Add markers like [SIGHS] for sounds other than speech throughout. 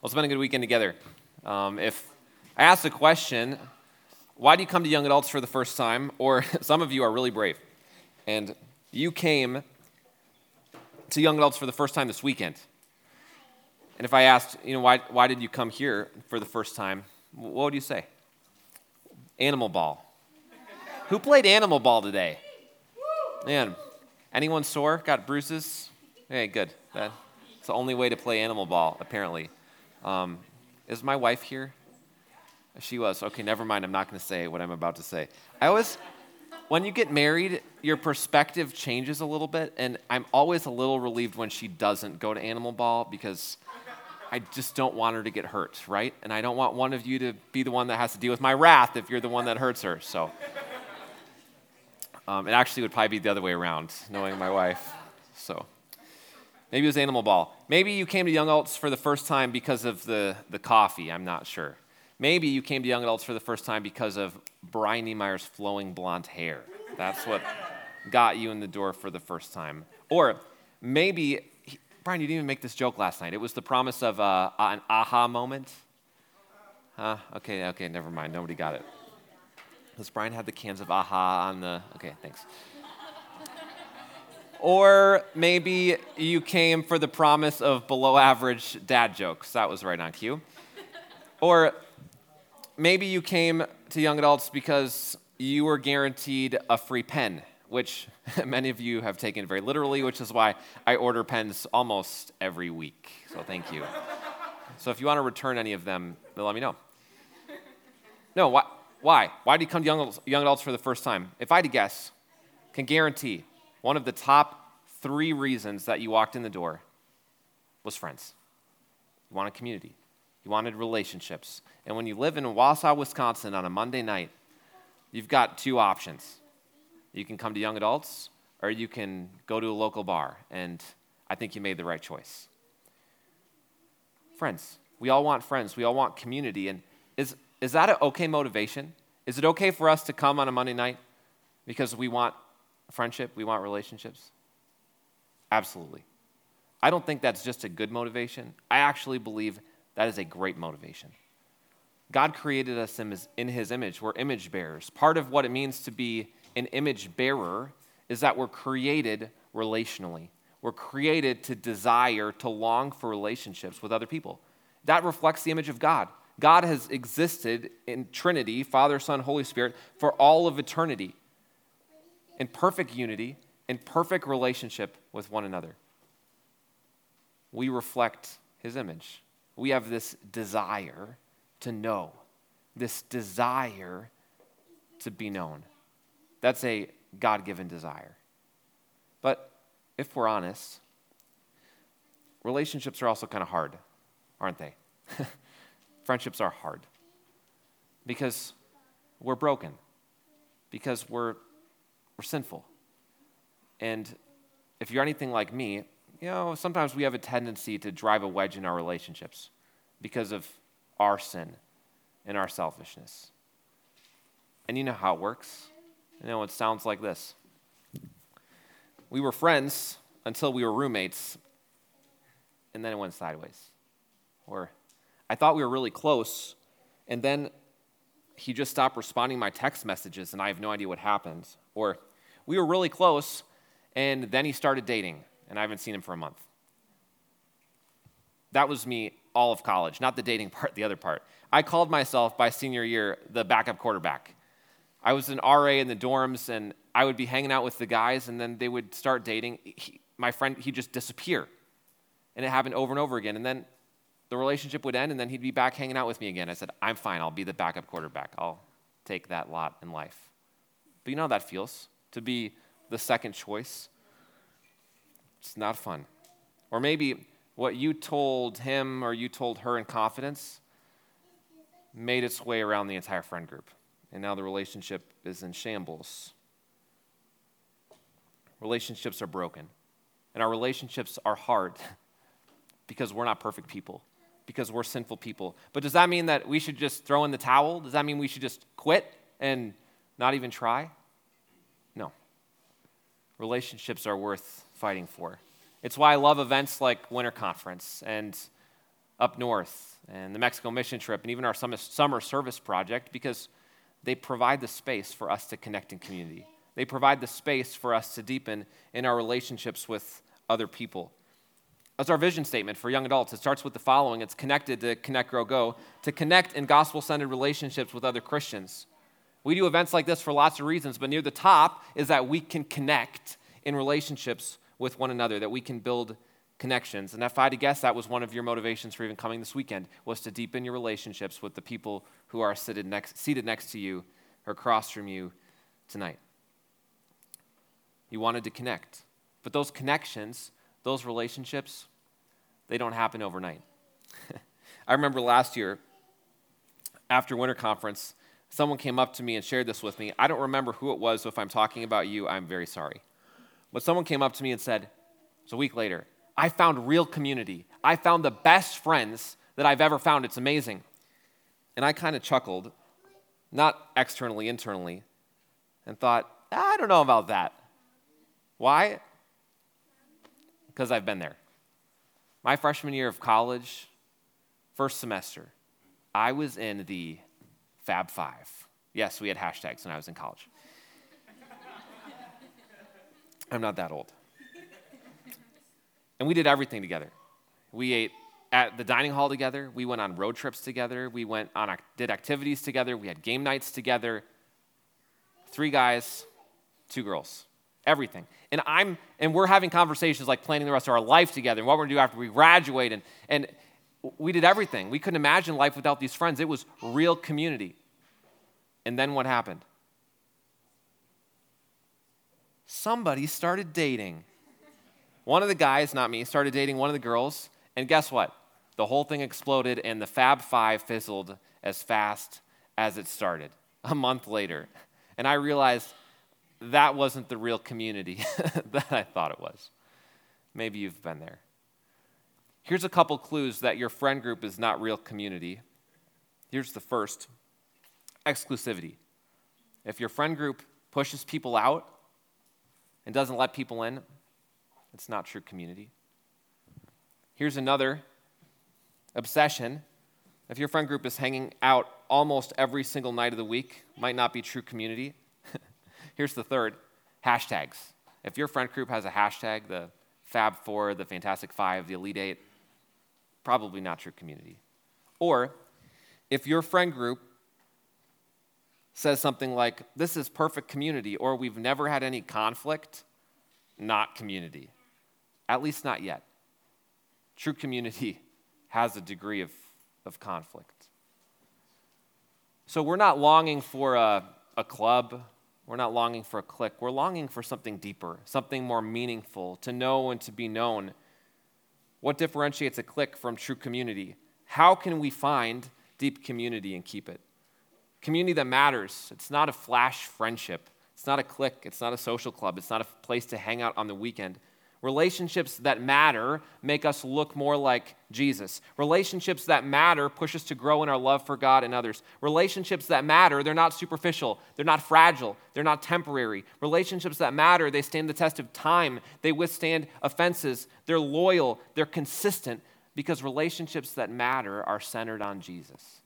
Well, it's been a good weekend together. Um, if I ask a question, why do you come to young adults for the first time? Or [LAUGHS] some of you are really brave, and you came to young adults for the first time this weekend. And if I asked, you know, why, why did you come here for the first time? What would you say? Animal ball. Who played animal ball today? Man, anyone sore? Got bruises? Hey, good. That's the only way to play animal ball, apparently. Um, is my wife here? She was. Okay, never mind. I'm not going to say what I'm about to say. I always, when you get married, your perspective changes a little bit, and I'm always a little relieved when she doesn't go to Animal Ball because I just don't want her to get hurt, right? And I don't want one of you to be the one that has to deal with my wrath if you're the one that hurts her. So um, it actually would probably be the other way around, knowing my wife. So. Maybe it was Animal Ball. Maybe you came to Young Adults for the first time because of the, the coffee. I'm not sure. Maybe you came to Young Adults for the first time because of Brian Niemeyer's flowing blonde hair. That's what got you in the door for the first time. Or maybe, Brian, you didn't even make this joke last night. It was the promise of uh, an aha moment. Huh? Okay, okay, never mind. Nobody got it. Because Brian had the cans of aha on the. Okay, thanks. Or maybe you came for the promise of below average dad jokes. That was right on cue. Or maybe you came to young adults because you were guaranteed a free pen, which [LAUGHS] many of you have taken very literally, which is why I order pens almost every week. So thank you. so if you want to return any of them, let me know. No, why? Why? Why do you come to young, young adults for the first time? If I had to guess, can guarantee one of the top three reasons that you walked in the door was friends. You wanted community, you wanted relationships. And when you live in Wausau, Wisconsin on a Monday night, you've got two options. You can come to young adults, or you can go to a local bar. And I think you made the right choice. Friends. We all want friends. We all want community. And is, is that an okay motivation? Is it okay for us to come on a Monday night because we want friendship, we want relationships? Absolutely. I don't think that's just a good motivation. I actually believe that is a great motivation. God created us in his image. We're image bearers. Part of what it means to be an image bearer is that we're created relationally. We're created to desire, to long for relationships with other people. That reflects the image of God. God has existed in Trinity, Father, Son, Holy Spirit, for all of eternity in perfect unity, in perfect relationship with one another. We reflect his image. We have this desire to know, this desire to be known. That's a God given desire. But if we're honest, relationships are also kind of hard, aren't they? [LAUGHS] Friendships are hard because we're broken, because we're we're sinful. And if you're anything like me, you know, sometimes we have a tendency to drive a wedge in our relationships because of our sin and our selfishness. And you know how it works. You know, it sounds like this We were friends until we were roommates, and then it went sideways. Or I thought we were really close, and then he just stopped responding my text messages, and I have no idea what happened. Or we were really close, and then he started dating, and I haven't seen him for a month. That was me all of college, not the dating [LAUGHS] part, the other part. I called myself by senior year the backup quarterback. I was an RA in the dorms, and I would be hanging out with the guys, and then they would start dating. He, my friend, he'd just disappear. And it happened over and over again. And then the relationship would end, and then he'd be back hanging out with me again. I said, I'm fine. I'll be the backup quarterback. I'll take that lot in life. But you know how that feels? To be the second choice. It's not fun. Or maybe what you told him or you told her in confidence made its way around the entire friend group. And now the relationship is in shambles. Relationships are broken. And our relationships are hard [LAUGHS] because we're not perfect people, because we're sinful people. But does that mean that we should just throw in the towel? Does that mean we should just quit and not even try? Relationships are worth fighting for. It's why I love events like Winter Conference. And up north and the Mexico mission trip and even our summer service project because they provide the space for us to connect in community. They provide the space for us to deepen in our relationships with other people. That's our vision statement for young adults. It starts with the following it's connected to Connect, Grow, Go, to connect in gospel centered relationships with other Christians. We do events like this for lots of reasons, but near the top is that we can connect in relationships with one another, that we can build connections. And if I had to guess, that was one of your motivations for even coming this weekend, was to deepen your relationships with the people who are seated next, seated next to you or across from you tonight. You wanted to connect. But those connections, those relationships, they don't happen overnight. [LAUGHS] I remember last year, after winter conference, someone came up to me and shared this with me. I don't remember who it was, so if I'm talking about you, I'm very sorry. But someone came up to me and said, it's a week later, I found real community. I found the best friends that I've ever found. It's amazing. And I kind of chuckled, not externally, internally, and thought, ah, I don't know about that. Why? Because I've been there. My freshman year of college, first semester, I was in the Fab Five. Yes, we had hashtags when I was in college. [LAUGHS] I'm not that old. And we did everything together. We ate at the dining hall together. We went on road trips together. We went on did activities together. We had game nights together. Three guys, two girls. Everything. And I'm and we're having conversations like planning the rest of our life together and what we're gonna do after we graduate. And and we did everything. We couldn't imagine life without these friends. It was real community. And then what happened? Somebody started dating. One of the guys, not me, started dating one of the girls, and guess what? The whole thing exploded, and the Fab Five fizzled as fast as it started a month later. And I realized that wasn't the real community [LAUGHS] that I thought it was. Maybe you've been there. Here's a couple clues that your friend group is not real community. Here's the first exclusivity. If your friend group pushes people out and doesn't let people in, it's not true community. Here's another obsession. If your friend group is hanging out almost every single night of the week, might not be true community. [LAUGHS] Here's the third hashtags. If your friend group has a hashtag, the Fab Four, the Fantastic Five, the Elite Eight, probably not your community. Or if your friend group says something like, This is perfect community, or we've never had any conflict, not community. At least not yet. True community [LAUGHS] has a degree of, of conflict. So we're not longing for a, a club, we're not longing for a clique. We're longing for something deeper, something more meaningful, to know and to be known. What differentiates a clique from true community? How can we find deep community and keep it? Community that matters. It's not a flash friendship. It's not a clique. It's not a social club. It's not a place to hang out on the weekend. Relationships that matter make us look more like Jesus. Relationships that matter push us to grow in our love for God and others. Relationships that matter, they're not superficial, they're not fragile, they're not temporary. Relationships that matter, they stand the test of time, they withstand offenses, they're loyal, they're consistent, because relationships that matter are centered on Jesus.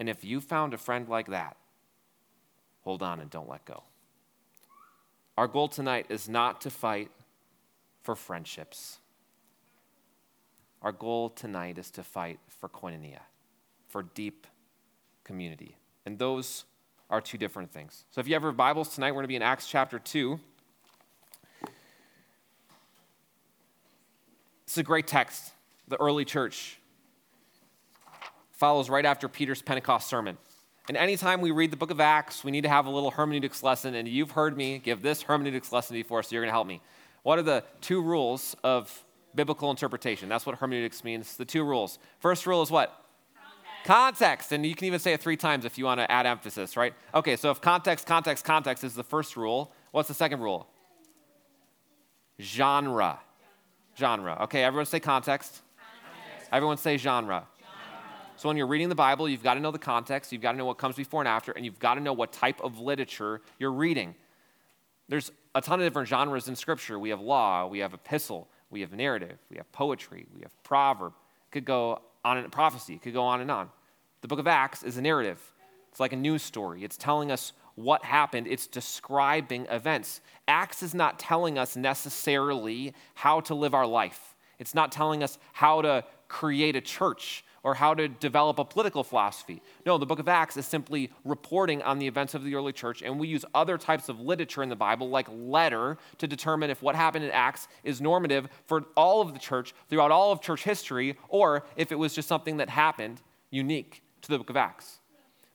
And if you found a friend like that, hold on and don't let go. Our goal tonight is not to fight for friendships. Our goal tonight is to fight for koinonia, for deep community. And those are two different things. So if you have your Bibles tonight, we're going to be in Acts chapter 2. It's a great text. The early church follows right after Peter's Pentecost sermon. And anytime we read the book of Acts, we need to have a little hermeneutics lesson. And you've heard me give this hermeneutics lesson before, so you're going to help me. What are the two rules of biblical interpretation? That's what hermeneutics means. The two rules. First rule is what? Context. context. And you can even say it three times if you want to add emphasis, right? Okay, so if context, context, context is the first rule, what's the second rule? Genre. Genre. Okay, everyone say context. context. Everyone say genre. So when you're reading the Bible, you've got to know the context, you've got to know what comes before and after, and you've got to know what type of literature you're reading. There's a ton of different genres in Scripture. We have law, we have epistle, we have narrative, we have poetry, we have proverb. It could go on and prophecy. It could go on and on. The book of Acts is a narrative. It's like a news story. It's telling us what happened, it's describing events. Acts is not telling us necessarily how to live our life, it's not telling us how to create a church or how to develop a political philosophy. No, the book of Acts is simply reporting on the events of the early church, and we use other types of literature in the Bible, like letter, to determine if what happened in Acts is normative for all of the church throughout all of church history, or if it was just something that happened unique to the book of Acts.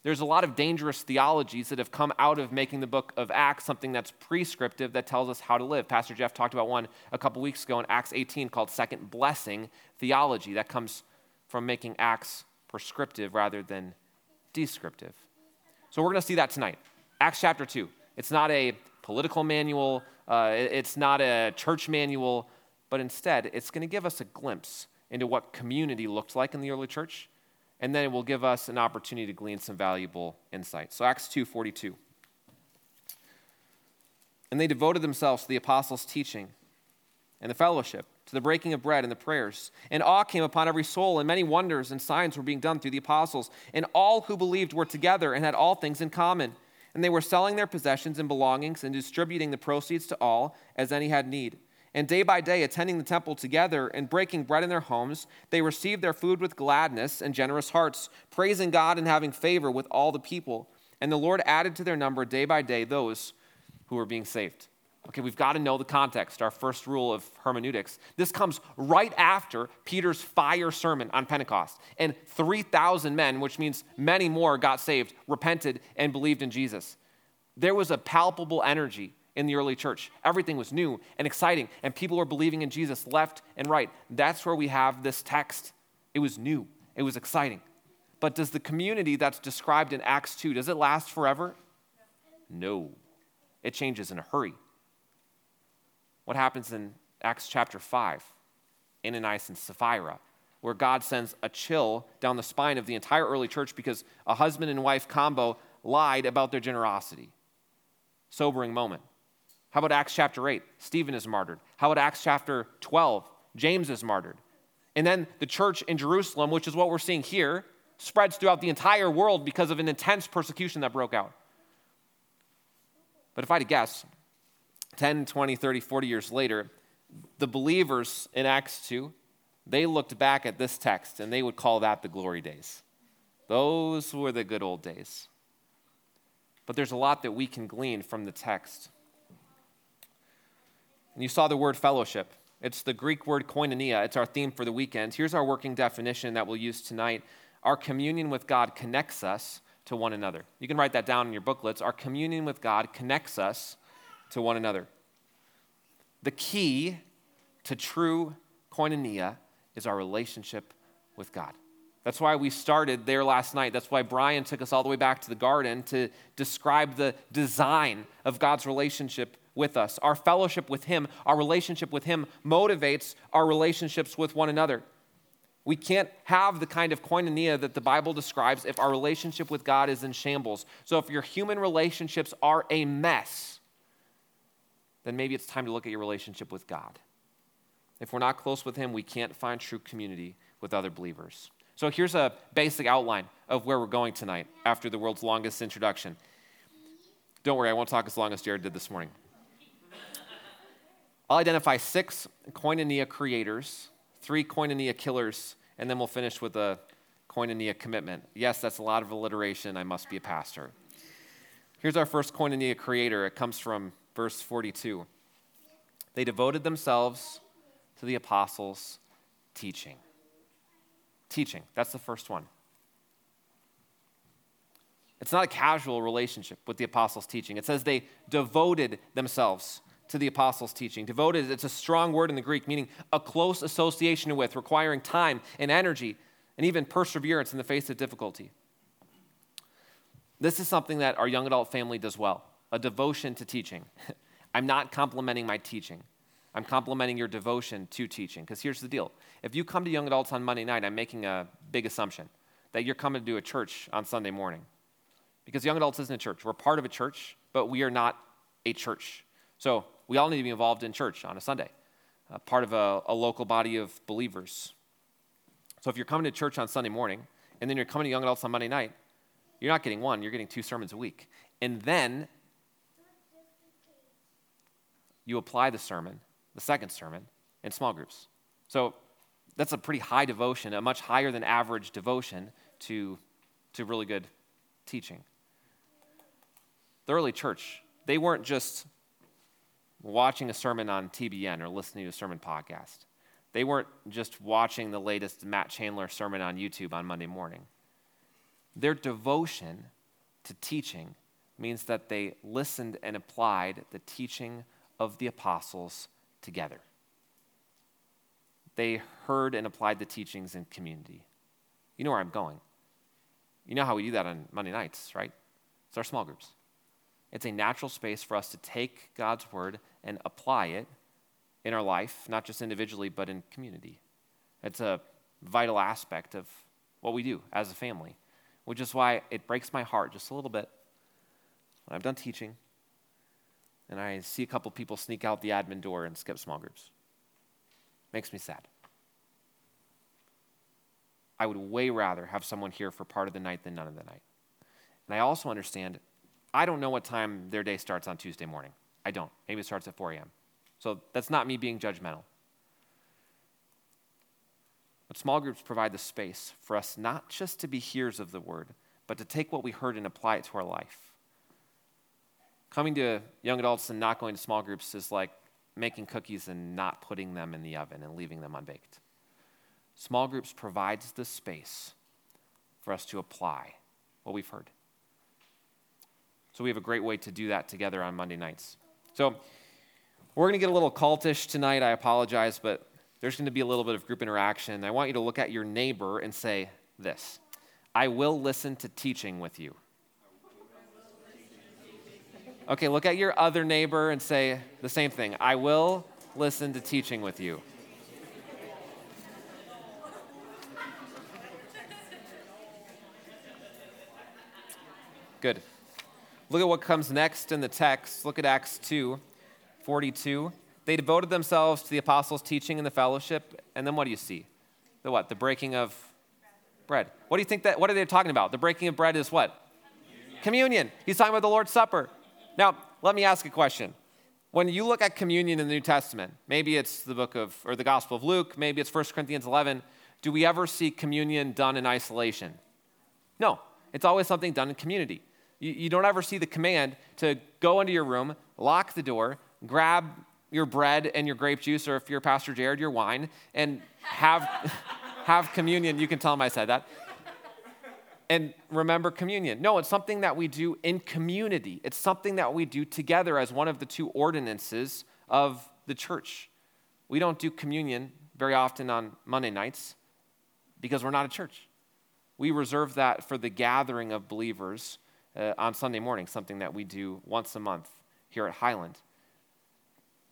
There's a lot of dangerous theologies that have come out of making the book of Acts something that's prescriptive that tells us how to live. Pastor Jeff talked about one a couple weeks ago in Acts 18 called second blessing theology. That comes from making Acts prescriptive rather than descriptive. So we're going to see that tonight. Acts chapter 2. It's not a political manual, uh, it's not a church manual, but instead, it's going to give us a glimpse into what community looked like in the early church, and then it will give us an opportunity to glean some valuable insight. So, Acts 2 42. And they devoted themselves to the apostles' teaching and the fellowship to the breaking of bread and the prayers. And awe came upon every soul, and many wonders and signs were being done through the apostles. And all who believed were together and had all things in common. And they were selling their possessions and belongings and distributing the proceeds to all as any had need. And day by day, attending the temple together and breaking bread in their homes, they received their food with gladness and generous hearts, praising God and having favor with all the people. And the Lord added to their number day by day those who were being saved. Okay, we've got to know the context, our first rule of hermeneutics. This comes right after Peter's fire sermon on Pentecost. And 3,000 men, which means many more, got saved, repented, and believed in Jesus. There was a palpable energy in the early church. Everything was new and exciting, and people were believing in Jesus left and right. That's where we have this text. It was new, it was exciting. But does the community that's described in Acts 2, does it last forever? No. It changes in a hurry what happens in Acts chapter 5, Ananias and Sapphira, where God sends a chill down the spine of the entire early church because a husband and wife combo lied about their generosity. Sobering moment. How about Acts chapter 8? Stephen is martyred. How about Acts chapter 12? James is martyred. And then the church in Jerusalem, which is what we're seeing here, spreads throughout the entire world because of an intense persecution that broke out. But if I had to guess, 10, 20, 30, 40 years later, the believers in Acts 2, they looked back at this text and they would call that the glory days. Those were the good old days. But there's a lot that we can glean from the text. And you saw the word fellowship. It's the Greek word koinonia. It's our theme for the weekend. Here's our working definition that we'll use tonight. Our communion with God connects us to one another. You can write that down in your booklets. Our communion with God connects us to one another. The key to true koinonia is our relationship with God. That's why we started there last night. That's why Brian took us all the way back to the garden to describe the design of God's relationship with us. Our fellowship with Him, our relationship with Him motivates our relationships with one another. We can't have the kind of koinonia that the Bible describes if our relationship with God is in shambles. So if your human relationships are a mess, then maybe it's time to look at your relationship with God. If we're not close with Him, we can't find true community with other believers. So here's a basic outline of where we're going tonight after the world's longest introduction. Don't worry, I won't talk as long as Jared did this morning. I'll identify six koinonia creators, three koinonia killers, and then we'll finish with a koinonia commitment. Yes, that's a lot of alliteration. I must be a pastor. Here's our first koinonia creator. It comes from verse 42. They devoted themselves to the apostles' teaching. Teaching, that's the first one. It's not a casual relationship with the apostles' teaching. It says they devoted themselves to the apostles' teaching. Devoted, it's a strong word in the Greek, meaning a close association with, requiring time and energy and even perseverance in the face of difficulty. This is something that our young adult family does well a devotion to teaching. [LAUGHS] I'm not complimenting my teaching. I'm complimenting your devotion to teaching. Because here's the deal if you come to young adults on Monday night, I'm making a big assumption that you're coming to do a church on Sunday morning. Because young adults isn't a church. We're part of a church, but we are not a church. So we all need to be involved in church on a Sunday, uh, part of a, a local body of believers. So if you're coming to church on Sunday morning and then you're coming to young adults on Monday night, you're not getting one, you're getting two sermons a week. And then you apply the sermon, the second sermon, in small groups. So that's a pretty high devotion, a much higher than average devotion to, to really good teaching. The early church, they weren't just watching a sermon on TBN or listening to a sermon podcast. They weren't just watching the latest Matt Chandler sermon on YouTube on Monday morning. Their devotion to teaching means that they listened and applied the teaching of the apostles together. They heard and applied the teachings in community. You know where I'm going. You know how we do that on Monday nights, right? It's our small groups. It's a natural space for us to take God's word and apply it in our life, not just individually, but in community. It's a vital aspect of what we do as a family, which is why it breaks my heart just a little bit when I'm done teaching and I see a couple people sneak out the admin door and skip small groups. Makes me sad. I would way rather have someone here for part of the night than none of the night. And I also understand, I don't know what time their day starts on Tuesday morning. I don't. Maybe it starts at 4 a.m. So that's not me being judgmental. But small groups provide the space for us not just to be hearers of the word, but to take what we heard and apply it to our life. Coming to young adults and not going to small groups is like making cookies and not putting them in the oven and leaving them unbaked. Small groups provides the space for us to apply what we've heard. So we have a great way to do that together on Monday nights. So we're going to get a little cultish tonight. I apologize, but there's going to be a little bit of group interaction. I want you to look at your neighbor and say this I will listen to teaching with you. Okay, look at your other neighbor and say the same thing I will listen to teaching with you. Good. Look at what comes next in the text. Look at Acts 2. 42. They devoted themselves to the apostles' teaching and the fellowship. And then what do you see? The what? The breaking of bread. What do you think that, what are they talking about? The breaking of bread is what? Communion. communion. He's talking about the Lord's Supper. Now, let me ask a question. When you look at communion in the New Testament, maybe it's the book of, or the Gospel of Luke, maybe it's 1 Corinthians 11, do we ever see communion done in isolation? No, it's always something done in community. You, you don't ever see the command to go into your room, lock the door, grab your bread and your grape juice, or if you're Pastor Jared, your wine, and have, [LAUGHS] have communion. You can tell him I said that. And remember communion. No, it's something that we do in community. It's something that we do together as one of the two ordinances of the church. We don't do communion very often on Monday nights because we're not a church. We reserve that for the gathering of believers uh, on Sunday morning, something that we do once a month here at Highland.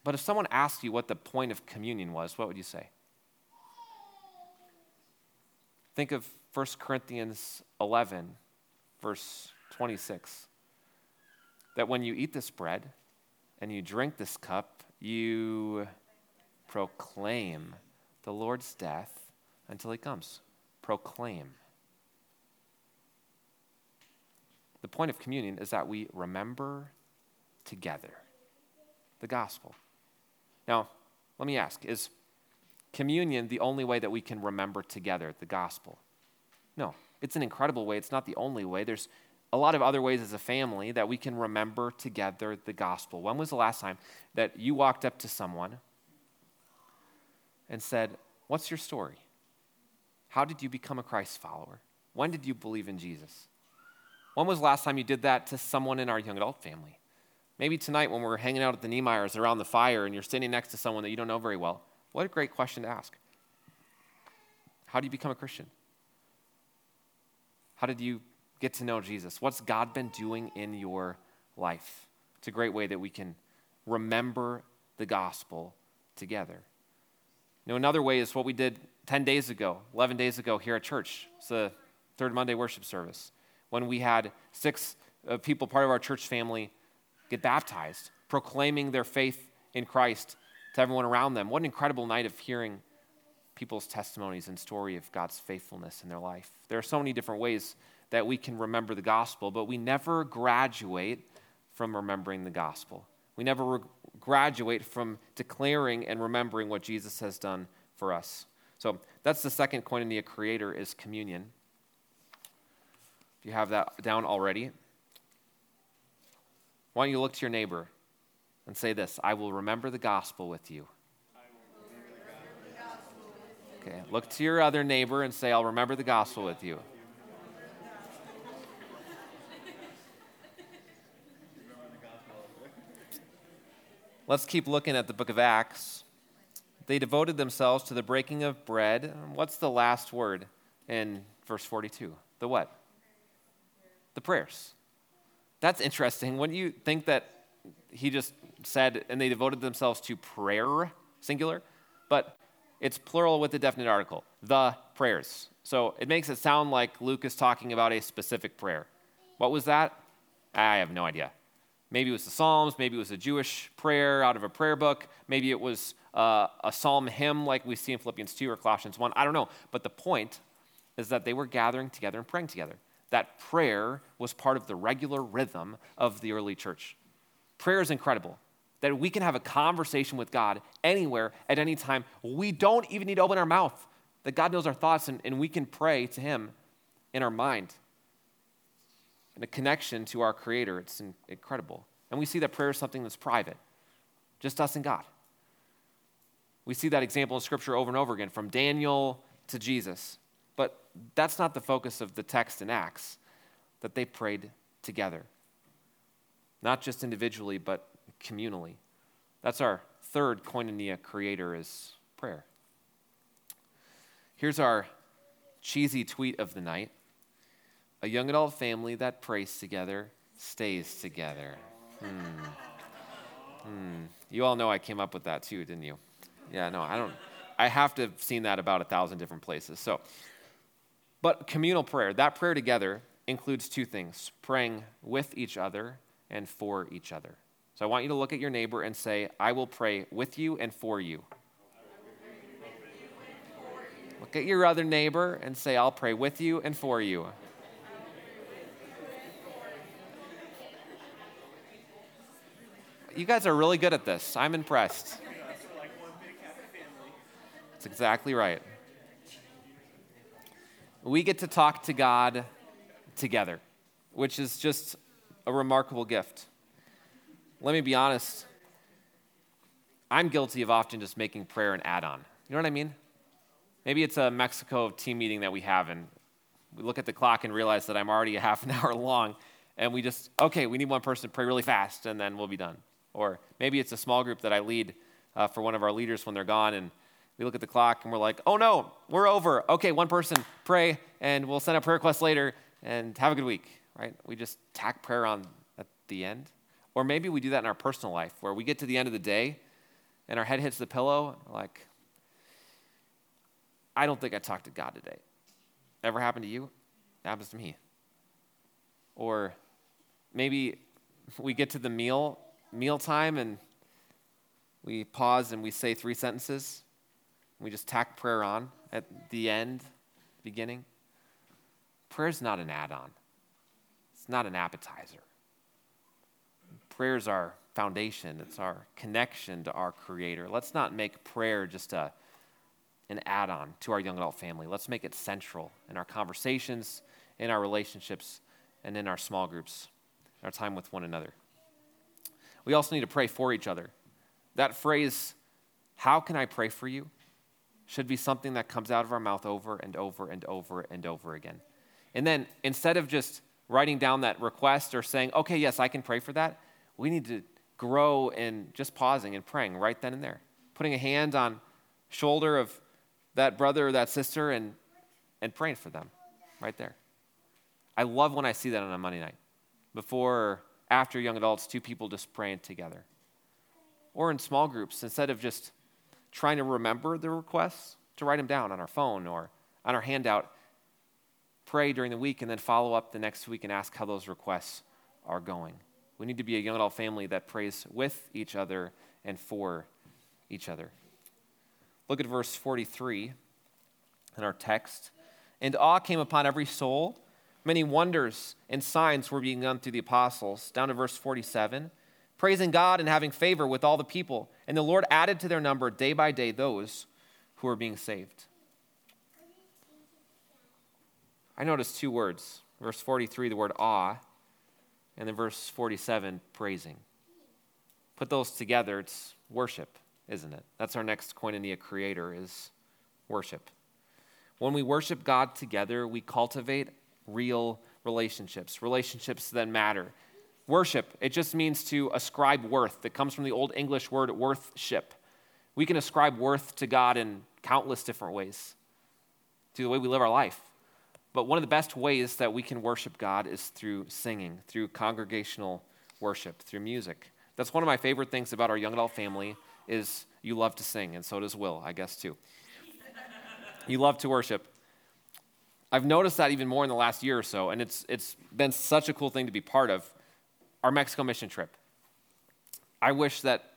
But if someone asked you what the point of communion was, what would you say? Think of 1 Corinthians 11, verse 26. That when you eat this bread and you drink this cup, you proclaim the Lord's death until he comes. Proclaim. The point of communion is that we remember together the gospel. Now, let me ask is communion the only way that we can remember together the gospel? No, it's an incredible way. It's not the only way. There's a lot of other ways as a family that we can remember together the gospel. When was the last time that you walked up to someone and said, What's your story? How did you become a Christ follower? When did you believe in Jesus? When was the last time you did that to someone in our young adult family? Maybe tonight when we're hanging out at the Niemeyers around the fire and you're standing next to someone that you don't know very well, what a great question to ask. How do you become a Christian? How did you get to know Jesus? What's God been doing in your life? It's a great way that we can remember the gospel together. You know, another way is what we did 10 days ago, 11 days ago here at church. It's the third Monday worship service when we had six uh, people, part of our church family, get baptized, proclaiming their faith in Christ to everyone around them. What an incredible night of hearing people's testimonies and story of God's faithfulness in their life. There are so many different ways that we can remember the gospel, but we never graduate from remembering the gospel. We never re- graduate from declaring and remembering what Jesus has done for us. So that's the second koinonia creator is communion. If you have that down already, why don't you look to your neighbor and say this I will remember the gospel with you. Okay, look to your other neighbor and say, I'll remember the gospel with you. Let's keep looking at the book of Acts. They devoted themselves to the breaking of bread. What's the last word in verse 42? The what? The prayers. That's interesting. When you think that he just said, and they devoted themselves to prayer, singular, but it's plural with a definite article, the prayers. So it makes it sound like Luke is talking about a specific prayer. What was that? I have no idea. Maybe it was the Psalms, maybe it was a Jewish prayer out of a prayer book, maybe it was uh, a psalm hymn like we see in Philippians 2 or Colossians 1. I don't know. But the point is that they were gathering together and praying together. That prayer was part of the regular rhythm of the early church. Prayer is incredible. That we can have a conversation with God anywhere, at any time. We don't even need to open our mouth. That God knows our thoughts and, and we can pray to Him in our mind and a connection to our Creator. It's incredible. And we see that prayer is something that's private, just us and God. We see that example in Scripture over and over again, from Daniel to Jesus. But that's not the focus of the text in Acts, that they prayed together, not just individually, but communally. That's our third koinonia creator is prayer. Here's our cheesy tweet of the night. A young adult family that prays together stays together. Hmm. Hmm. You all know I came up with that too, didn't you? Yeah, no, I don't. I have to have seen that about a thousand different places. So, but communal prayer, that prayer together includes two things praying with each other and for each other. So I want you to look at your neighbor and say, I will pray with you and for you. Look at your other neighbor and say, I'll pray with you and for you. You guys are really good at this. I'm impressed. That's exactly right. We get to talk to God together, which is just a remarkable gift. Let me be honest. I'm guilty of often just making prayer an add on. You know what I mean? Maybe it's a Mexico team meeting that we have, and we look at the clock and realize that I'm already a [LAUGHS] half an hour long, and we just, okay, we need one person to pray really fast, and then we'll be done. Or maybe it's a small group that I lead uh, for one of our leaders when they're gone, and we look at the clock and we're like, oh no, we're over. Okay, one person, pray, and we'll send a prayer request later, and have a good week, right? We just tack prayer on at the end. Or maybe we do that in our personal life, where we get to the end of the day and our head hits the pillow, like, I don't think I talked to God today. Ever happened to you? It happens to me. Or maybe we get to the meal mealtime and we pause and we say three sentences. We just tack prayer on at the end, beginning. Prayer is not an add on, it's not an appetizer. Prayer is our foundation, it's our connection to our Creator. Let's not make prayer just a, an add on to our young adult family. Let's make it central in our conversations, in our relationships, and in our small groups, our time with one another. We also need to pray for each other. That phrase, how can I pray for you, should be something that comes out of our mouth over and over and over and over again. And then instead of just writing down that request or saying, okay, yes, I can pray for that, we need to grow in just pausing and praying right then and there. Putting a hand on shoulder of that brother or that sister and, and praying for them right there. I love when I see that on a Monday night. Before after young adults, two people just praying together. Or in small groups, instead of just trying to remember the requests, to write them down on our phone or on our handout, pray during the week and then follow up the next week and ask how those requests are going. We need to be a young adult family that prays with each other and for each other. Look at verse 43 in our text. And awe came upon every soul. Many wonders and signs were being done through the apostles. Down to verse 47 praising God and having favor with all the people. And the Lord added to their number day by day those who were being saved. I noticed two words. Verse 43, the word awe, and then verse 47, praising. Put those together, it's worship, isn't it? That's our next koinonia creator is worship. When we worship God together, we cultivate real relationships, relationships that matter. Worship, it just means to ascribe worth. It comes from the Old English word worthship. We can ascribe worth to God in countless different ways, through the way we live our life. But one of the best ways that we can worship God is through singing, through congregational worship, through music. That's one of my favorite things about our young adult family is you love to sing, and so does Will, I guess too. you love to worship. I've noticed that even more in the last year or so, and it's, it's been such a cool thing to be part of our Mexico mission trip. I wish that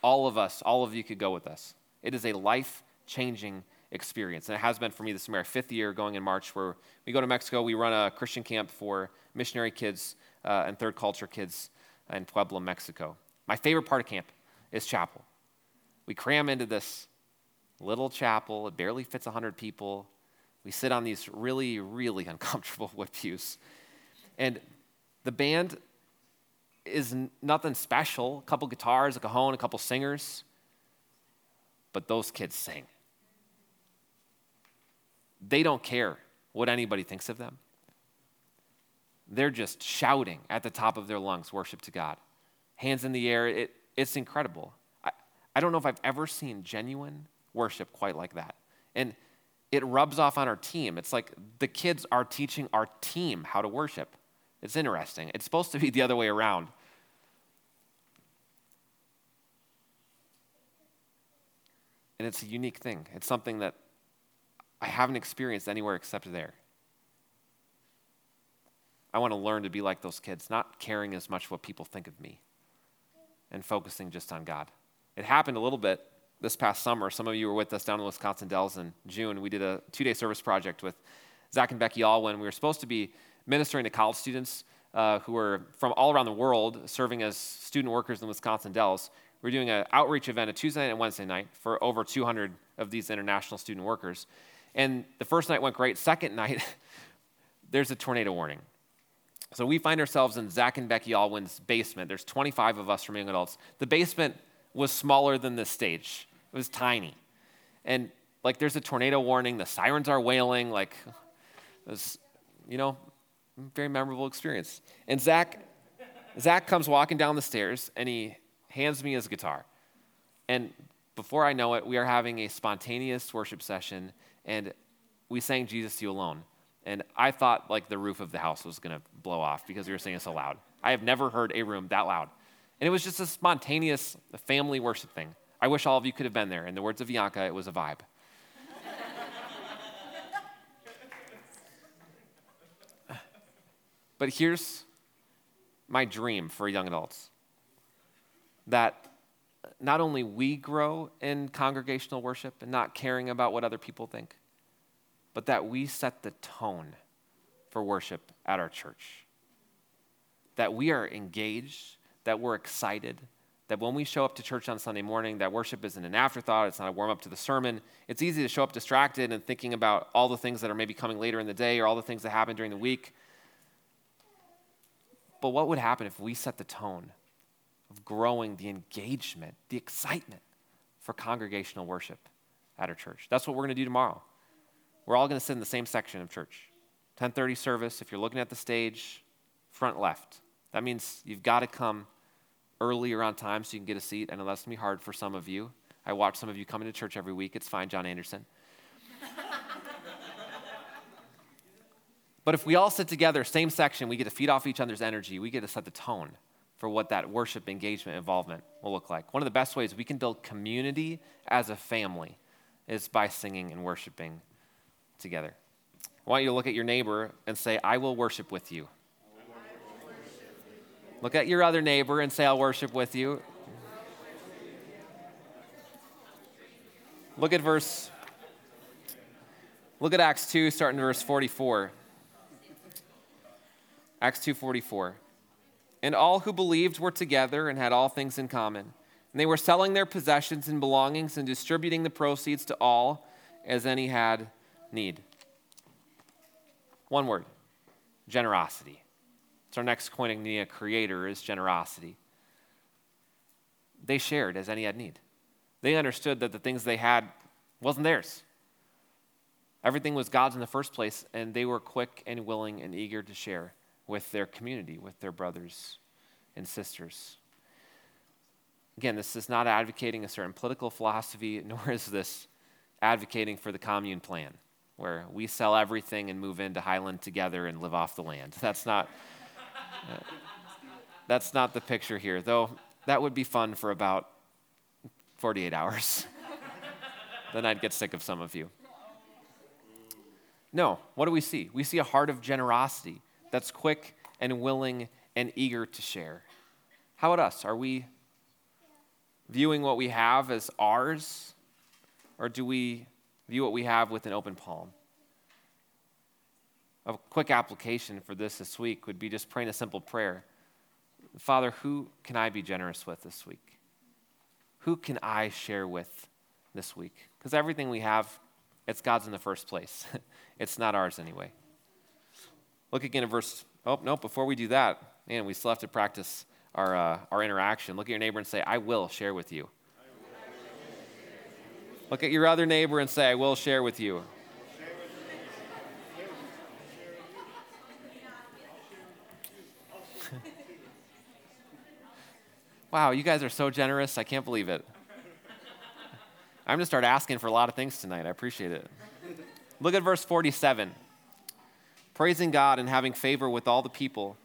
all of us, all of you could go with us. It is a life changing experience, and it has been for me this summer, fifth year going in March, where we go to Mexico. We run a Christian camp for missionary kids uh, and third culture kids in Puebla, Mexico. My favorite part of camp is chapel. We cram into this little chapel, it barely fits 100 people. We sit on these really, really [LAUGHS] uncomfortable wood pews. And the band is nothing special. A couple guitars, a cajon, a couple singers. But those kids sing. They don't care what anybody thinks of them. They're just shouting at the top of their lungs worship to God. Hands in the air. It, it's incredible. I, I don't know if I've ever seen genuine worship quite like that. And it rubs off on our team. It's like the kids are teaching our team how to worship. It's interesting. It's supposed to be the other way around. And it's a unique thing. It's something that I haven't experienced anywhere except there. I want to learn to be like those kids, not caring as much what people think of me and focusing just on God. It happened a little bit this past summer. Some of you were with us down in Wisconsin Dells in June. We did a two day service project with Zach and Becky Alwyn. We were supposed to be ministering to college students uh, who were from all around the world serving as student workers in Wisconsin Dells. We are doing an outreach event a Tuesday night and Wednesday night for over 200 of these international student workers. And the first night went great. Second [LAUGHS] night, there's a tornado warning. So we find ourselves in Zach and Becky Alwyn's basement. There's 25 of us from young adults. The basement was smaller than this stage. It was tiny. And like there's a tornado warning, the sirens are wailing, like it was, you know, very memorable experience. And Zach, Zach comes walking down the stairs and he hands me his guitar. And before I know it, we are having a spontaneous worship session and we sang Jesus to You Alone. And I thought like the roof of the house was going to blow off because we were singing so loud. I have never heard a room that loud. And it was just a spontaneous family worship thing. I wish all of you could have been there. In the words of Bianca, it was a vibe. [LAUGHS] But here's my dream for young adults that not only we grow in congregational worship and not caring about what other people think, but that we set the tone for worship at our church. That we are engaged, that we're excited, that when we show up to church on Sunday morning, that worship isn't an afterthought, it's not a warm up to the sermon. It's easy to show up distracted and thinking about all the things that are maybe coming later in the day or all the things that happen during the week. But what would happen if we set the tone of growing the engagement, the excitement for congregational worship at our church? That's what we're going to do tomorrow. We're all going to sit in the same section of church. 10:30 service, if you're looking at the stage, front left. That means you've got to come earlier on time so you can get a seat. I know that's going to be hard for some of you. I watch some of you coming to church every week. It's fine, John Anderson. [LAUGHS] But if we all sit together, same section, we get to feed off each other's energy. We get to set the tone for what that worship, engagement, involvement will look like. One of the best ways we can build community as a family is by singing and worshiping together. I want you to look at your neighbor and say, I will worship with you. Look at your other neighbor and say, I'll worship with you. Look at verse Look at Acts 2, starting verse 44. Acts 2:44. And all who believed were together and had all things in common. And they were selling their possessions and belongings and distributing the proceeds to all as any had need. One word generosity. It's our next koinonia creator is generosity. They shared as any had need. They understood that the things they had wasn't theirs. Everything was God's in the first place, and they were quick and willing and eager to share with their community, with their brothers and sisters. Again, this is not advocating a certain political philosophy, [LAUGHS] nor is this advocating for the commune plan, where we sell everything and move into Highland together and live off the land. [LAUGHS] That's not, uh, that's not the picture here, though that would be fun for about 48 hours. [LAUGHS] then I'd get sick of some of you. No, what do we see? We see a heart of generosity that's quick and willing and eager to share. How about us? Are we viewing what we have as ours, or do we view what we have with an open palm? A quick application for this this week would be just praying a simple prayer Father, who can I be generous with this week? Who can I share with this week? Because everything we have, it's God's in the first place. [LAUGHS] It's not ours anyway. Look again at verse. Oh, no, before we do that, man, we still have to practice our, uh, our interaction. Look at your neighbor and say, I will share with you. Look at your other neighbor and say, I will share with you. [LAUGHS] wow, you guys are so generous. I can't believe it. I'm going to start asking for a lot of things tonight. I appreciate it. Look at verse 47. Praising God and having favor with all the people.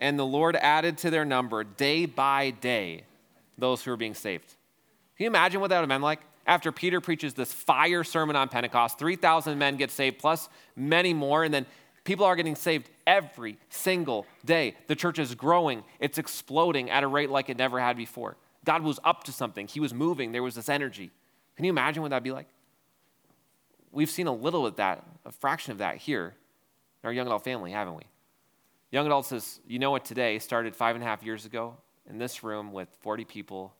And the Lord added to their number day by day those who were being saved. Can you imagine what that would have been like? After Peter preaches this fire sermon on Pentecost, 3,000 men get saved, plus many more, and then people are getting saved every single day. The church is growing, it's exploding at a rate like it never had before. God was up to something, He was moving, there was this energy. Can you imagine what that'd be like? we've seen a little of that, a fraction of that here our young adult family, haven't we? Young adults says, you know what, today started five and a half years ago in this room with 40 people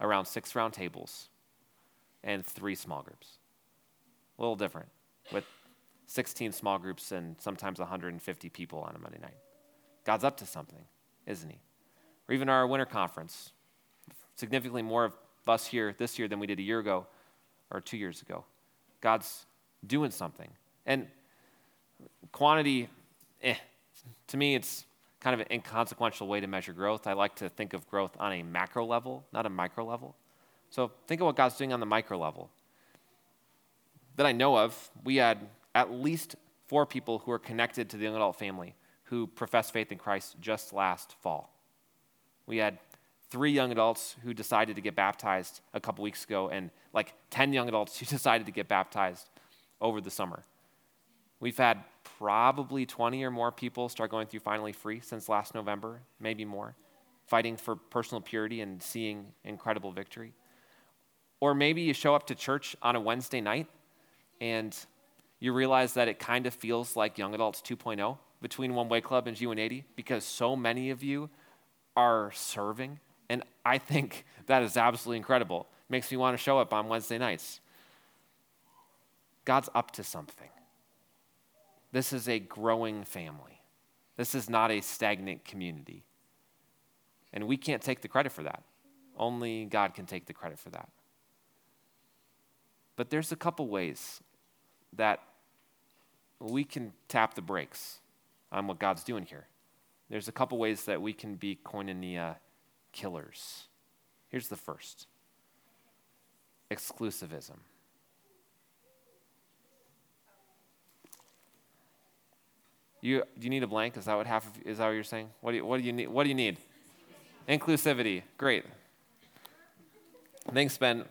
around six round tables and three small groups. A little different with 16 small groups and sometimes 150 people on a Monday night. God's up to something, isn't He? Or even our winter conference, significantly more of us here this year than we did a year ago or two years ago. God's doing something. And quantity, eh, to me, it's kind of an inconsequential way to measure growth. I like to think of growth on a macro level, not a micro level. So think of what God's doing on the micro level. That I know of, we had at least four people who are connected to the young adult family who professed faith in Christ just last fall. We had three young adults who decided to get baptized a couple weeks ago, and like 10 young adults [LAUGHS] who decided to get baptized over the summer. We've had probably 20 or more people start going through Finally Free since last November, maybe more, fighting for personal purity and seeing incredible victory. Or maybe you show up to church on a Wednesday night and you realize that it kind of feels like Young Adults 2.0 between One Way Club and G180 because so many of you are serving and I think [LAUGHS] that is absolutely incredible. Makes me want to show up on Wednesday nights. God's up to something. This is a growing family. This is not a stagnant community. And we can't take the credit for that. Only God can take the credit for that. But there's a couple ways that we can tap the brakes on what God's doing here. There's a couple ways that we can be koinonia killers. Here's the first exclusivism. You, do you need a blank? Is that what half of, is that what you're saying? What do you, what do you need? What do you need? Inclusivity. Great. Thanks, Ben.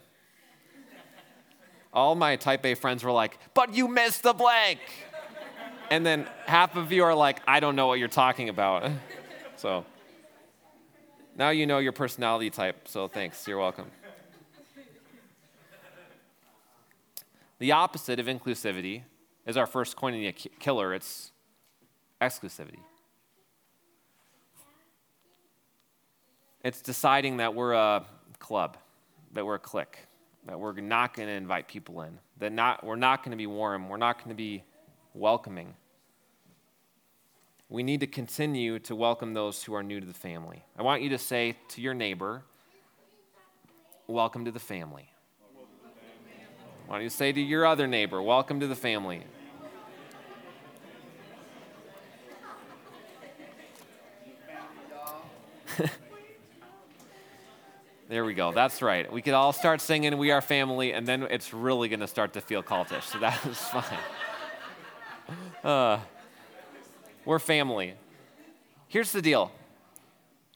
All my type A friends were like, but you missed the blank. and then half of you are like, I don't know what you're talking about. [LAUGHS] so. Now you know your personality type, so thanks. You're welcome. The opposite of inclusivity is our first koinonia killer. It's exclusivity. It's deciding that we're a club, that we're a clique, that we're not going to invite people in, that not, we're not going to be warm, we're not going to be welcoming. We need to continue to welcome those who are new to the family. I want you to say to your neighbor, Welcome to the family. Why don't you say to your other neighbor, Welcome to the family? [LAUGHS] there we go. That's right. We could all start singing We Are Family, and then it's really going to start to feel cultish. So that is [LAUGHS] fine. Uh, we're family. Here's the deal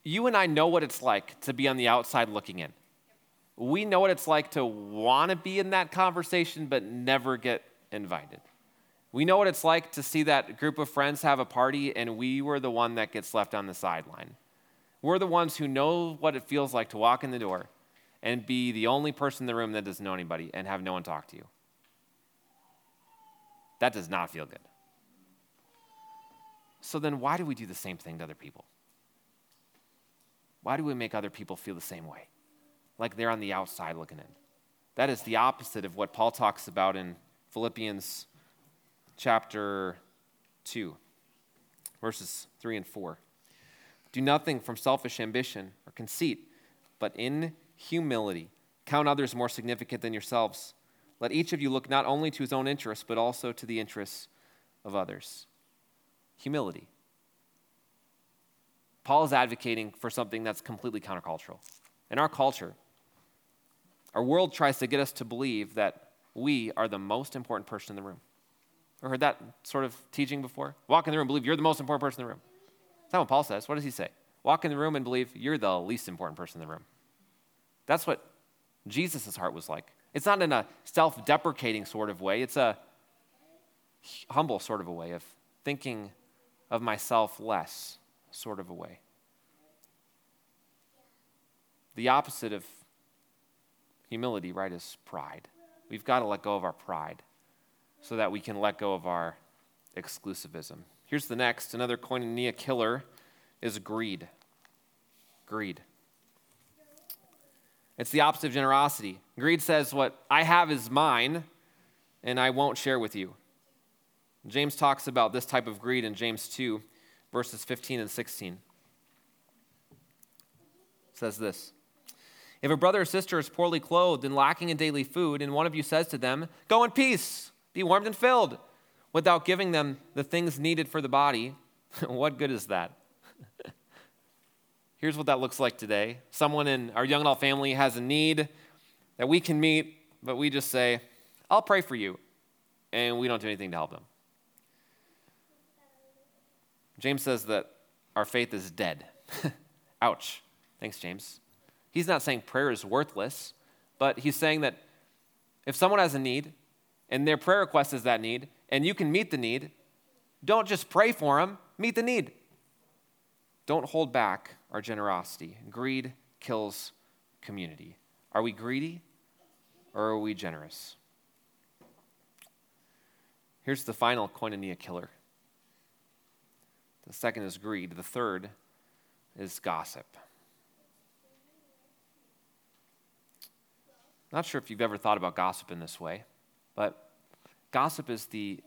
you and I know what it's like to be on the outside looking in. We know what it's like to want to be in that conversation but never get invited. We know what it's like to see that group of friends have a party and we were the one that gets left on the sideline. We're the ones who know what it feels like to walk in the door and be the only person in the room that doesn't know anybody and have no one talk to you. That does not feel good. So then, why do we do the same thing to other people? Why do we make other people feel the same way? Like they're on the outside looking in. That is the opposite of what Paul talks about in Philippians chapter 2, verses 3 and 4. Do nothing from selfish ambition or conceit, but in humility count others more significant than yourselves. Let each of you look not only to his own interests, but also to the interests of others humility. Paul is advocating for something that's completely countercultural. In our culture, our world tries to get us to believe that we are the most important person in the room. Ever heard that sort of teaching before? Walk in the room, believe you're the most important person in the room. That's not what Paul says. What does he say? Walk in the room and believe you're the least important person in the room. That's what Jesus' heart was like. It's not in a self deprecating sort of way, it's a humble sort of a way of thinking of myself less, sort of a way. The opposite of humility, right, is pride. We've got to let go of our pride so that we can let go of our exclusivism. Here's the next another koinonia killer is greed. Greed. It's the opposite of generosity. Greed says, What I have is mine, and I won't share with you. James talks about this type of greed in James 2, verses 15 and 16. It says this If a brother or sister is poorly clothed and lacking in daily food, and one of you says to them, Go in peace, be warmed and filled, without giving them the things needed for the body, [LAUGHS] what good is that? [LAUGHS] Here's what that looks like today. Someone in our young adult family has a need that we can meet, but we just say, I'll pray for you, and we don't do anything to help them. James says that our faith is dead. [LAUGHS] Ouch. Thanks, James. He's not saying prayer is worthless, but he's saying that if someone has a need and their prayer request is that need, and you can meet the need, don't just pray for them, meet the need. Don't hold back our generosity. Greed kills community. Are we greedy or are we generous? Here's the final koinonia killer the second is greed. The third is gossip. Not sure if you've ever thought about gossip in this way, but gossip is the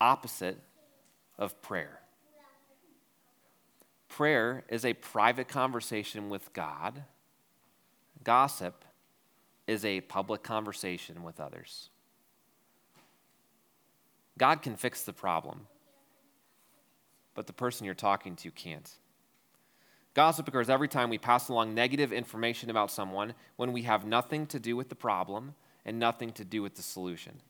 opposite of prayer. Prayer is a private conversation with God. Gossip is a public conversation with others. God can fix the problem, but the person you're talking to can't. Gossip occurs every time we pass along negative information about someone when we have nothing to do with the problem and nothing to do with the solution.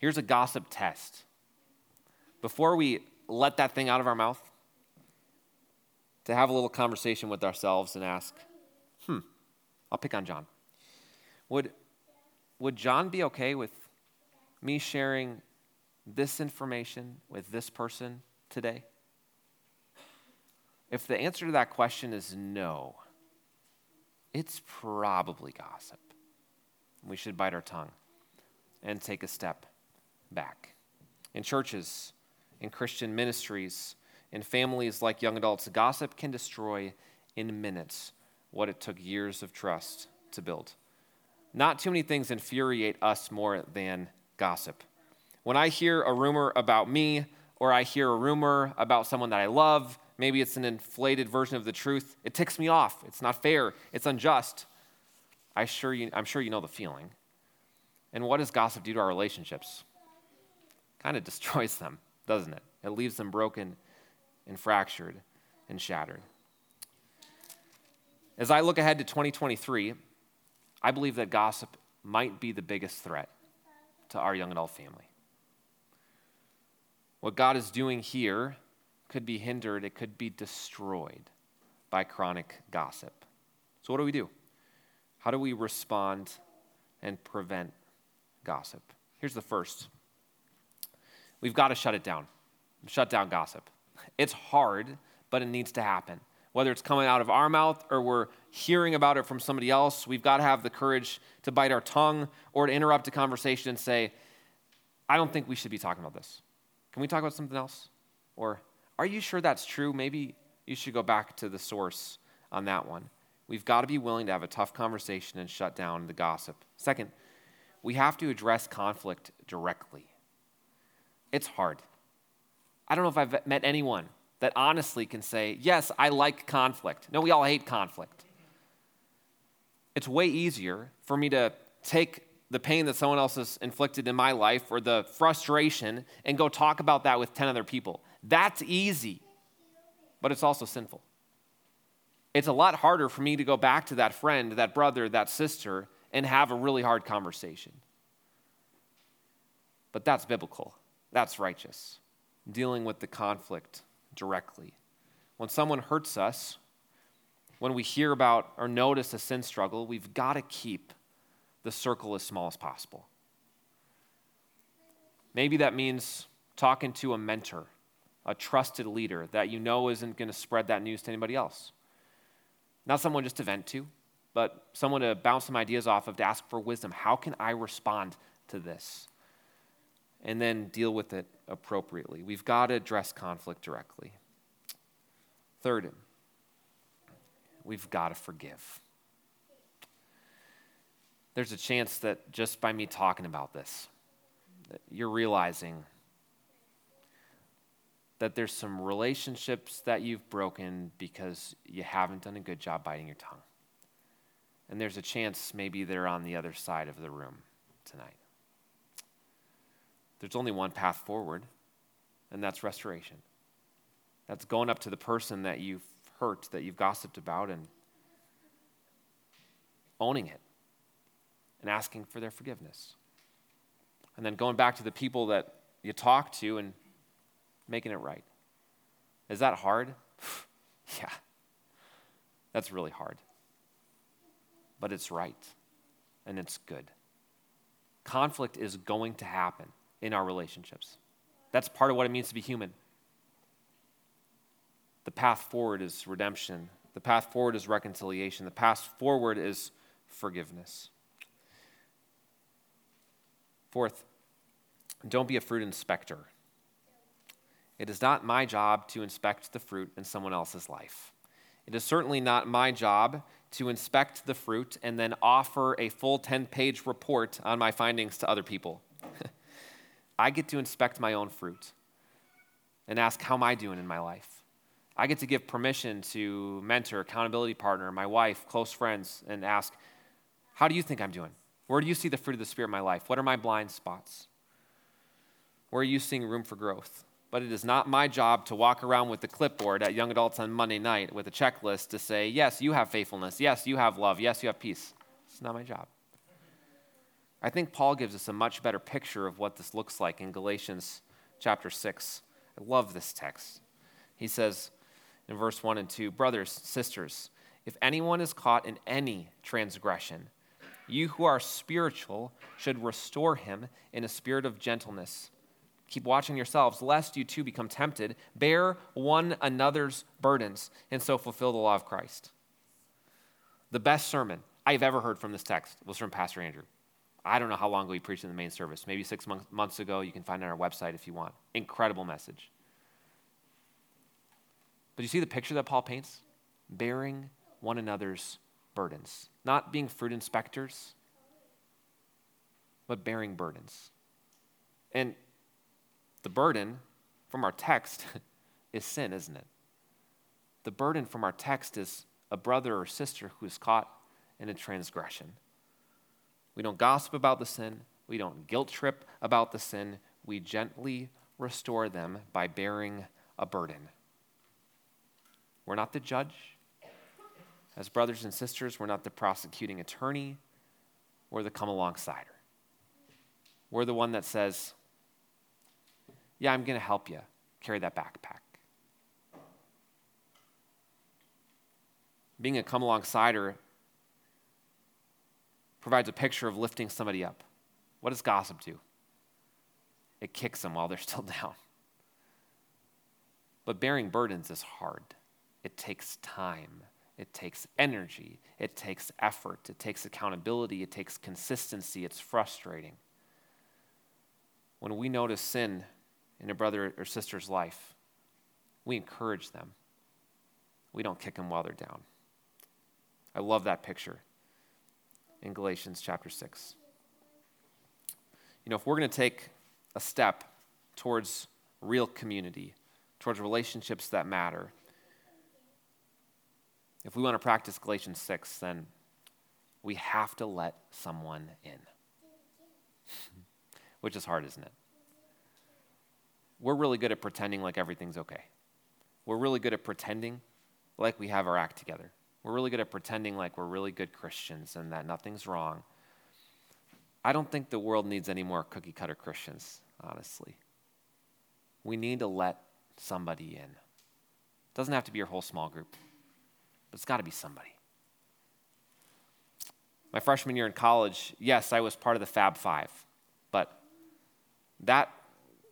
Here's a gossip test. Before we let that thing out of our mouth, to have a little conversation with ourselves and ask, hmm, I'll pick on John. Would, would John be okay with me sharing this information with this person today? If the answer to that question is no, it's probably gossip. We should bite our tongue. and take a step back. In churches, in Christian ministries, in families like young adults, gossip can destroy in minutes what it took years of trust to build. Not too many things infuriate us more than gossip. When I hear a rumor about me, or I hear a rumor about someone that I love, maybe it's an inflated version of the truth, it ticks me off. It's not fair, it's unjust. I sure you, I'm sure you know the feeling. And what does gossip do to our relationships? Kind of destroys them, doesn't it? It leaves them broken and fractured and shattered. As I look ahead to 2023, I believe that gossip might be the biggest threat to our young adult family. What God is doing here could be hindered, it could be destroyed by chronic gossip. So, what do we do? How do we respond and prevent gossip? Here's the first we've got to shut it down. Shut down gossip. It's hard, but it needs to happen. Whether it's coming out of our mouth or we're hearing about it from somebody else, we've got to have the courage to bite our tongue or to interrupt a conversation and say, I don't think we should be talking about this. Can we talk about something else? Or, are you sure that's true? Maybe you should go back to the source on that one. We've got to be willing to have a tough conversation and shut down the gossip. Second, we have to address conflict directly. It's hard. I don't know if I've met anyone that honestly can say, Yes, I like conflict. No, we all hate conflict. It's way easier for me to take the pain that someone else has inflicted in my life or the frustration and go talk about that with 10 other people. That's easy, but it's also sinful. It's a lot harder for me to go back to that friend, that brother, that sister, and have a really hard conversation. But that's biblical, that's righteous, dealing with the conflict directly. When someone hurts us, when we hear about or notice a sin struggle, we've got to keep the circle as small as possible. Maybe that means talking to a mentor, a trusted leader that you know isn't going to spread that news to anybody else. Not someone just to vent to, but someone to bounce some ideas off of to ask for wisdom. How can I respond to this? And then deal with it appropriately. We've got to address conflict directly. Third, we've got to forgive there's a chance that just by me talking about this, you're realizing that there's some relationships that you've broken because you haven't done a good job biting your tongue. And there's a chance maybe they're on the other side of the room tonight. There's only one path forward, and that's restoration. That's going up to the person that you've hurt, that you've gossiped about, and owning it and asking for their forgiveness. And then going back to the people that you talk to and making it right. Is that hard? [SIGHS] yeah. That's really hard. But it's right and it's good. Conflict is going to happen in our relationships. That's part of what it means to be human. The path forward is redemption. The path forward is reconciliation. The path forward is forgiveness. Fourth, don't be a fruit inspector. It is not my job to inspect the fruit in someone else's life. It is certainly not my job to inspect the fruit and then offer a full 10 page report on my findings to other people. I get to inspect my own fruit and ask, How am I doing in my life? I get to give permission to mentor, accountability partner, my wife, close friends, and ask, How do you think I'm doing? Where do you see the fruit of the Spirit in my life? What are my blind spots? Where are you seeing room for growth? But it is not my job to walk around with the clipboard at young adults on Monday night with a checklist to say, yes, you have faithfulness. Yes, you have love. Yes, you have peace. It's not my job. I think Paul gives us a much better picture of what this looks like in Galatians chapter 6. I love this text. He says in verse 1 and 2 Brothers, sisters, if anyone is caught in any transgression, you who are spiritual should restore him in a spirit of gentleness. Keep watching yourselves, lest you too become tempted. Bear one another's burdens, and so fulfill the law of Christ. The best sermon I've ever heard from this text was from Pastor Andrew. I don't know how long ago he preached in the main service. Maybe six months ago. You can find it on our website if you want. Incredible message. But you see the picture that Paul paints? Bearing one another's burdens. Not being fruit inspectors, but bearing burdens. And the burden from our text [LAUGHS] is sin, isn't it? The burden from our text is a brother or sister who is caught in a transgression. We don't gossip about the sin, we don't guilt trip about the sin, we gently restore them by bearing a burden. We're not the judge. As brothers and sisters, we're not the prosecuting attorney, we're the come alongsider. We're the one that says, Yeah, I'm going to help you carry that backpack. Being a come alongsider provides a picture of lifting somebody up. What does gossip do? It kicks them while they're still [LAUGHS] down. But bearing burdens is hard. It takes time. It takes energy. It takes effort. It takes accountability. It takes consistency. It's frustrating. When we notice sin in a brother or sister's life, we encourage them. We don't kick them while they're down. I love that picture in Galatians chapter 6. You know, if we're going to take a step towards real community, towards relationships that matter, if we want to practice Galatians 6, then we have to let someone in. [LAUGHS] Which is hard, isn't it? We're really good at pretending like everything's okay. We're really good at pretending like we have our act together. We're really good at pretending like we're really good Christians and that nothing's wrong. I don't think the world needs any more cookie cutter Christians, honestly. We need to let somebody in. It doesn't have to be your whole small group, but it's got to be somebody. My freshman year in college, yes, I was part of the Fab Five, but that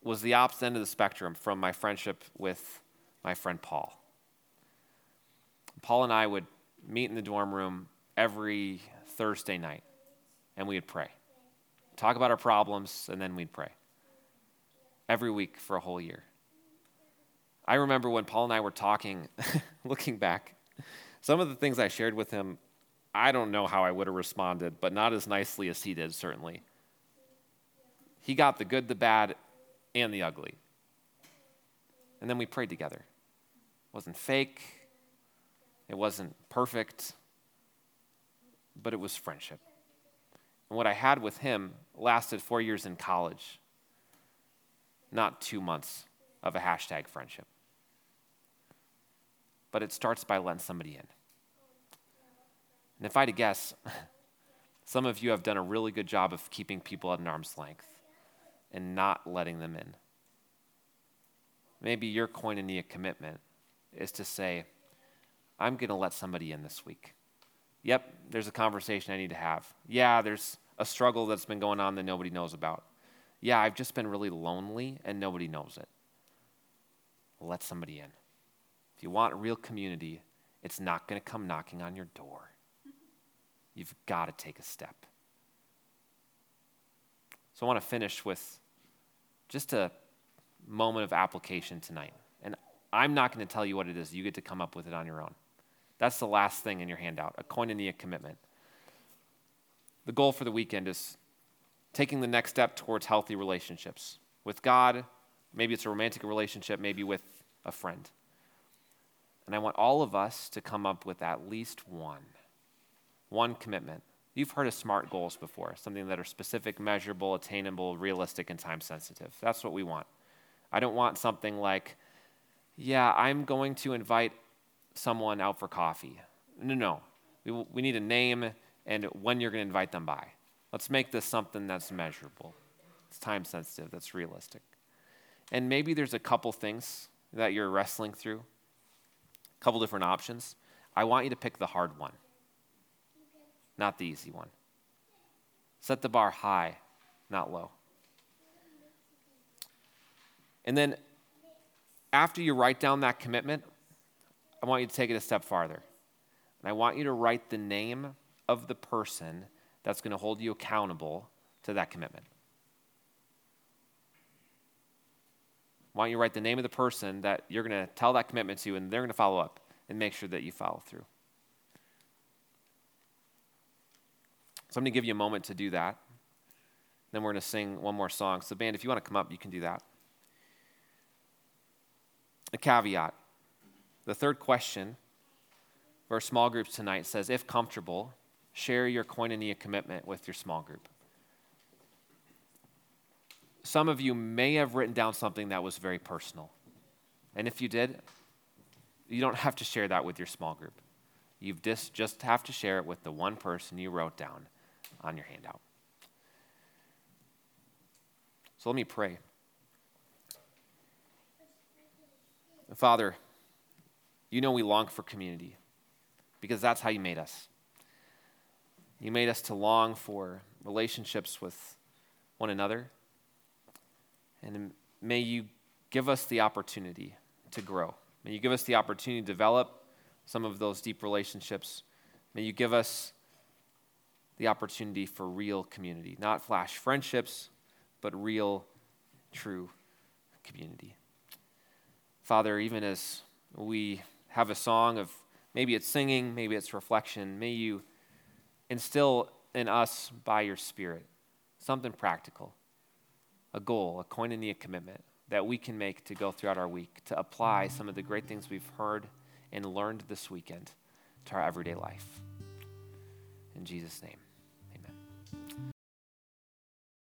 was the opposite end of the spectrum from my friendship with my friend Paul. Paul and I would meet in the dorm room every Thursday night, and we would pray. Talk about our problems, and then we'd pray. Every week for a whole year. I remember when Paul and I were talking, [LAUGHS] looking back, some of the things I shared with him, I don't know how I would have responded, but not as nicely as he did, certainly. He got the good, the bad, and the ugly. And then we prayed together. It wasn't fake, it wasn't perfect, but it was friendship. And what I had with him lasted four years in college, not two months of a hashtag friendship. But it starts by letting somebody in. And if I had to guess, [LAUGHS] some of you have done a really good job of keeping people at an arm's length and not letting them in. Maybe your koinonia commitment is to say, I'm going to let somebody in this week. Yep, there's a conversation I need to have. Yeah, there's a struggle that's been going on that nobody knows about. Yeah, I've just been really lonely and nobody knows it. Let somebody in. If you want real community, it's not going to come knocking on your door. You've got to take a step. So I want to finish with just a moment of application tonight. And I'm not going to tell you what it is. You get to come up with it on your own. That's the last thing in your handout a koinonia commitment. The goal for the weekend is taking the next step towards healthy relationships with God. Maybe it's a romantic relationship, maybe with a friend. And I want all of us to come up with at least one. One commitment. You've heard of SMART goals before, something that are specific, measurable, attainable, realistic, and time sensitive. That's what we want. I don't want something like, yeah, I'm going to invite someone out for coffee. No, no. We, we need a name and when you're going to invite them by. Let's make this something that's measurable, it's time sensitive, that's realistic. And maybe there's a couple things that you're wrestling through, a couple different options. I want you to pick the hard one, not the easy one. Set the bar high, not low. And then after you write down that commitment, I want you to take it a step farther. And I want you to write the name of the person that's going to hold you accountable to that commitment? I want you to write the name of the person that you're going to tell that commitment to, and they're going to follow up and make sure that you follow through? So I'm going to give you a moment to do that. Then we're going to sing one more song. So, band, if you want to come up, you can do that. A caveat the third question for our small groups tonight says if comfortable, share your koinonia commitment with your small group. Some of you may have written down something that was very personal. And if you did, you don't have to share that with your small group. You just, just have to share it with the one person you wrote down on your handout. So let me pray. Father, you know we long for community because that's how you made us. You made us to long for relationships with one another. And may you give us the opportunity to grow. May you give us the opportunity to develop some of those deep relationships. May you give us the opportunity for real community, not flash friendships, but real, true community. Father, even as we have a song of maybe it's singing, maybe it's reflection, may you instill in us by your Spirit something practical, a goal, a koinonia commitment that we can make to go throughout our week to apply some of the great things we've heard and learned this weekend to our everyday life. In Jesus' name.